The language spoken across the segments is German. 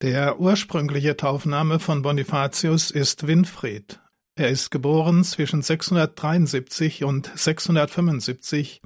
Der ursprüngliche Taufname von Bonifatius ist Winfried. Er ist geboren zwischen 673 und 675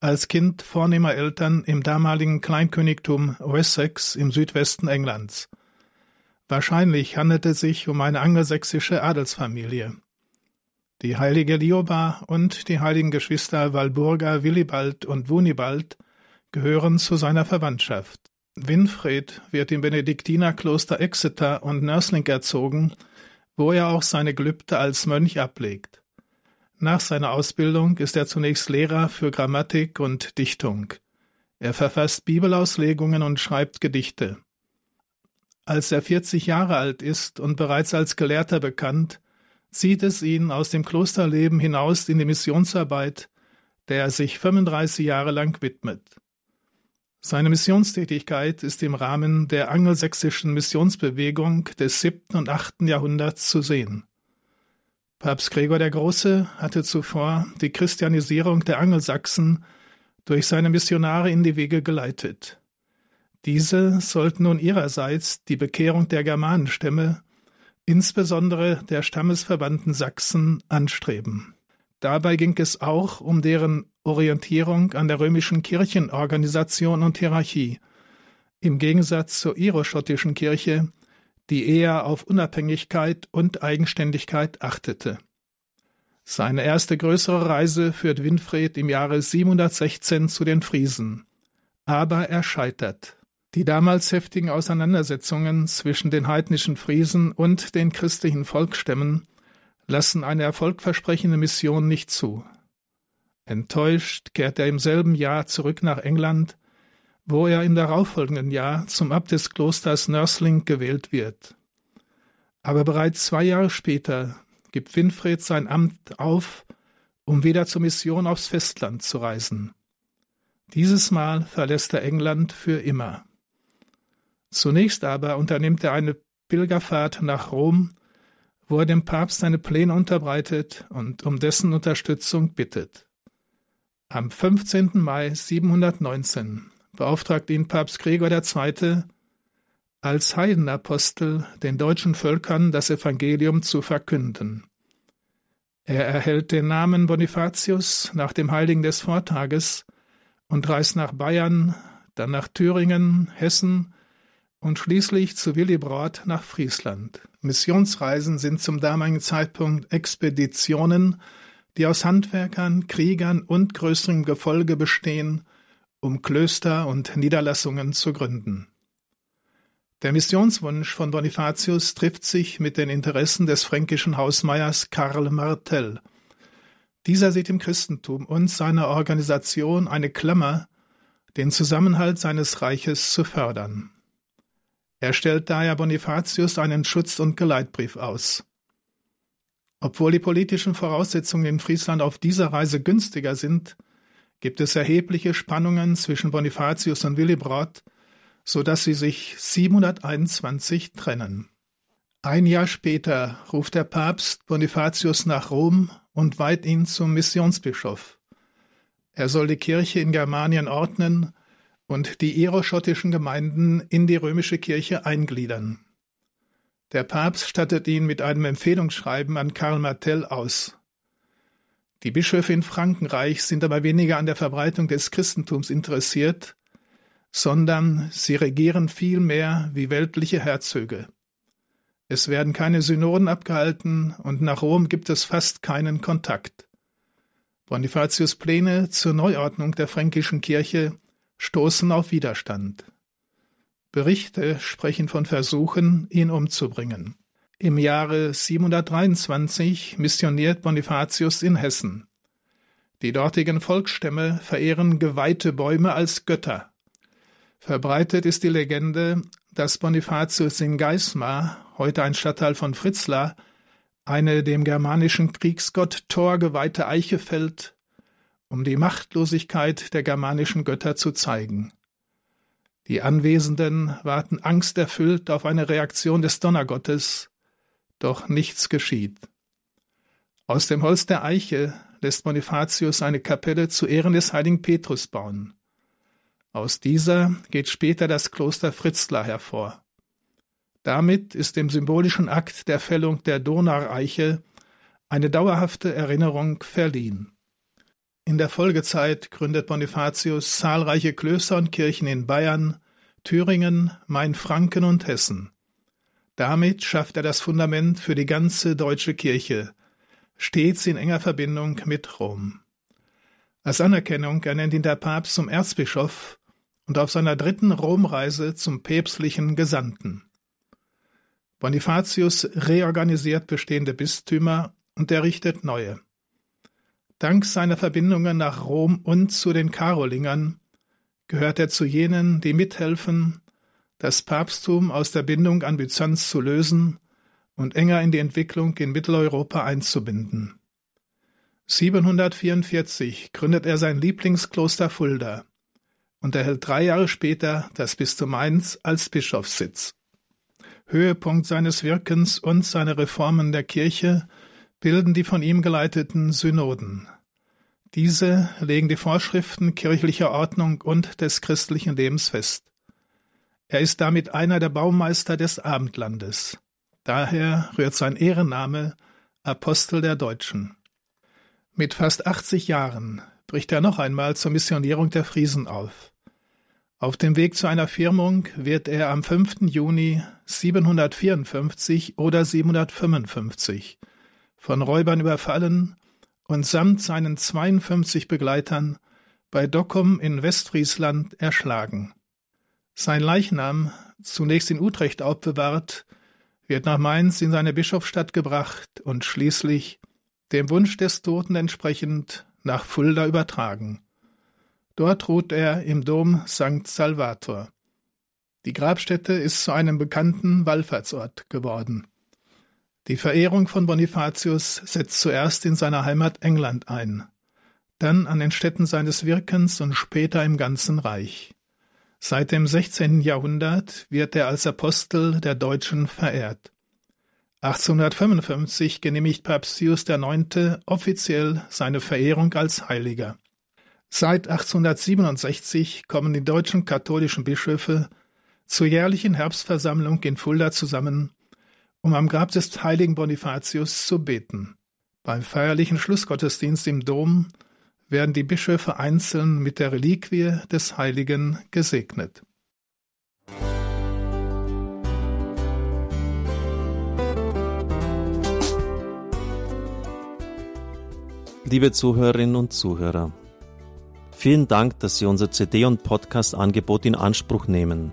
als Kind vornehmer Eltern im damaligen Kleinkönigtum Wessex im Südwesten Englands. Wahrscheinlich handelte es sich um eine angelsächsische Adelsfamilie. Die heilige Lioba und die heiligen Geschwister Walburga, Willibald und Wunibald gehören zu seiner Verwandtschaft. Winfried wird im Benediktinerkloster Exeter und Nursling erzogen, wo er auch seine Gelübde als Mönch ablegt. Nach seiner Ausbildung ist er zunächst Lehrer für Grammatik und Dichtung. Er verfasst Bibelauslegungen und schreibt Gedichte. Als er 40 Jahre alt ist und bereits als Gelehrter bekannt, zieht es ihn aus dem Klosterleben hinaus in die Missionsarbeit, der er sich 35 Jahre lang widmet. Seine Missionstätigkeit ist im Rahmen der angelsächsischen Missionsbewegung des siebten und achten Jahrhunderts zu sehen. Papst Gregor der Große hatte zuvor die Christianisierung der Angelsachsen durch seine Missionare in die Wege geleitet. Diese sollten nun ihrerseits die Bekehrung der Germanenstämme, insbesondere der stammesverwandten Sachsen, anstreben. Dabei ging es auch um deren Orientierung an der römischen Kirchenorganisation und Hierarchie, im Gegensatz zur iroschottischen Kirche, die eher auf Unabhängigkeit und Eigenständigkeit achtete. Seine erste größere Reise führt Winfried im Jahre 716 zu den Friesen. Aber er scheitert. Die damals heftigen Auseinandersetzungen zwischen den heidnischen Friesen und den christlichen Volksstämmen lassen eine erfolgversprechende Mission nicht zu. Enttäuscht kehrt er im selben Jahr zurück nach England, wo er im darauffolgenden Jahr zum Abt des Klosters Nursling gewählt wird. Aber bereits zwei Jahre später gibt Winfried sein Amt auf, um wieder zur Mission aufs Festland zu reisen. Dieses Mal verlässt er England für immer. Zunächst aber unternimmt er eine Pilgerfahrt nach Rom, wo er dem Papst seine Pläne unterbreitet und um dessen Unterstützung bittet. Am 15. Mai 719 beauftragt ihn Papst Gregor II. als Heidenapostel den deutschen Völkern das Evangelium zu verkünden. Er erhält den Namen Bonifatius nach dem Heiligen des Vortages und reist nach Bayern, dann nach Thüringen, Hessen und schließlich zu Willibrord nach Friesland. Missionsreisen sind zum damaligen Zeitpunkt Expeditionen, die aus Handwerkern, Kriegern und größerem Gefolge bestehen um Klöster und Niederlassungen zu gründen. Der Missionswunsch von Bonifatius trifft sich mit den Interessen des fränkischen Hausmeiers Karl Martel. Dieser sieht im Christentum und seiner Organisation eine Klammer, den Zusammenhalt seines Reiches zu fördern. Er stellt daher Bonifatius einen Schutz- und Geleitbrief aus. Obwohl die politischen Voraussetzungen in Friesland auf dieser Reise günstiger sind, gibt es erhebliche Spannungen zwischen Bonifatius und Willibrord, so dass sie sich 721 trennen. Ein Jahr später ruft der Papst Bonifatius nach Rom und weiht ihn zum Missionsbischof. Er soll die Kirche in Germanien ordnen und die iroschottischen Gemeinden in die römische Kirche eingliedern. Der Papst stattet ihn mit einem Empfehlungsschreiben an Karl Martell aus. Die Bischöfe in Frankenreich sind aber weniger an der Verbreitung des Christentums interessiert, sondern sie regieren vielmehr wie weltliche Herzöge. Es werden keine Synoden abgehalten und nach Rom gibt es fast keinen Kontakt. Bonifatius Pläne zur Neuordnung der fränkischen Kirche stoßen auf Widerstand. Berichte sprechen von Versuchen, ihn umzubringen. Im Jahre 723 missioniert Bonifatius in Hessen. Die dortigen Volksstämme verehren geweihte Bäume als Götter. Verbreitet ist die Legende, dass Bonifatius in Geismar, heute ein Stadtteil von Fritzlar, eine dem germanischen Kriegsgott Thor geweihte Eiche fällt, um die Machtlosigkeit der germanischen Götter zu zeigen. Die Anwesenden warten angsterfüllt auf eine Reaktion des Donnergottes, doch nichts geschieht. Aus dem Holz der Eiche lässt Bonifatius eine Kapelle zu Ehren des heiligen Petrus bauen. Aus dieser geht später das Kloster Fritzlar hervor. Damit ist dem symbolischen Akt der Fällung der Donaueiche eine dauerhafte Erinnerung verliehen. In der Folgezeit gründet Bonifatius zahlreiche Klöster und Kirchen in Bayern, Thüringen, Mainfranken und Hessen. Damit schafft er das Fundament für die ganze deutsche Kirche, stets in enger Verbindung mit Rom. Als Anerkennung ernennt ihn der Papst zum Erzbischof und auf seiner dritten Romreise zum päpstlichen Gesandten. Bonifatius reorganisiert bestehende Bistümer und errichtet neue. Dank seiner Verbindungen nach Rom und zu den Karolingern gehört er zu jenen, die mithelfen, das Papsttum aus der Bindung an Byzanz zu lösen und enger in die Entwicklung in Mitteleuropa einzubinden. 744 gründet er sein Lieblingskloster Fulda und erhält drei Jahre später das Bistum Mainz als Bischofssitz. Höhepunkt seines Wirkens und seine Reformen der Kirche bilden die von ihm geleiteten Synoden. Diese legen die Vorschriften kirchlicher Ordnung und des christlichen Lebens fest. Er ist damit einer der Baumeister des Abendlandes. Daher rührt sein Ehrenname Apostel der Deutschen. Mit fast 80 Jahren bricht er noch einmal zur Missionierung der Friesen auf. Auf dem Weg zu einer Firmung wird er am 5. Juni 754 oder 755 von Räubern überfallen und samt seinen 52 Begleitern bei Dokkum in Westfriesland erschlagen. Sein Leichnam, zunächst in Utrecht aufbewahrt, wird nach Mainz in seine Bischofsstadt gebracht und schließlich dem Wunsch des Toten entsprechend nach Fulda übertragen. Dort ruht er im Dom St. Salvator. Die Grabstätte ist zu einem bekannten Wallfahrtsort geworden. Die Verehrung von Bonifatius setzt zuerst in seiner Heimat England ein, dann an den Städten seines Wirkens und später im ganzen Reich. Seit dem 16. Jahrhundert wird er als Apostel der Deutschen verehrt. 1855 genehmigt Papst Pius IX. offiziell seine Verehrung als Heiliger. Seit 1867 kommen die deutschen katholischen Bischöfe zur jährlichen Herbstversammlung in Fulda zusammen, um am Grab des heiligen Bonifatius zu beten. Beim feierlichen Schlussgottesdienst im Dom werden die Bischöfe einzeln mit der Reliquie des Heiligen gesegnet. Liebe Zuhörerinnen und Zuhörer, vielen Dank, dass Sie unser CD- und Podcast-Angebot in Anspruch nehmen.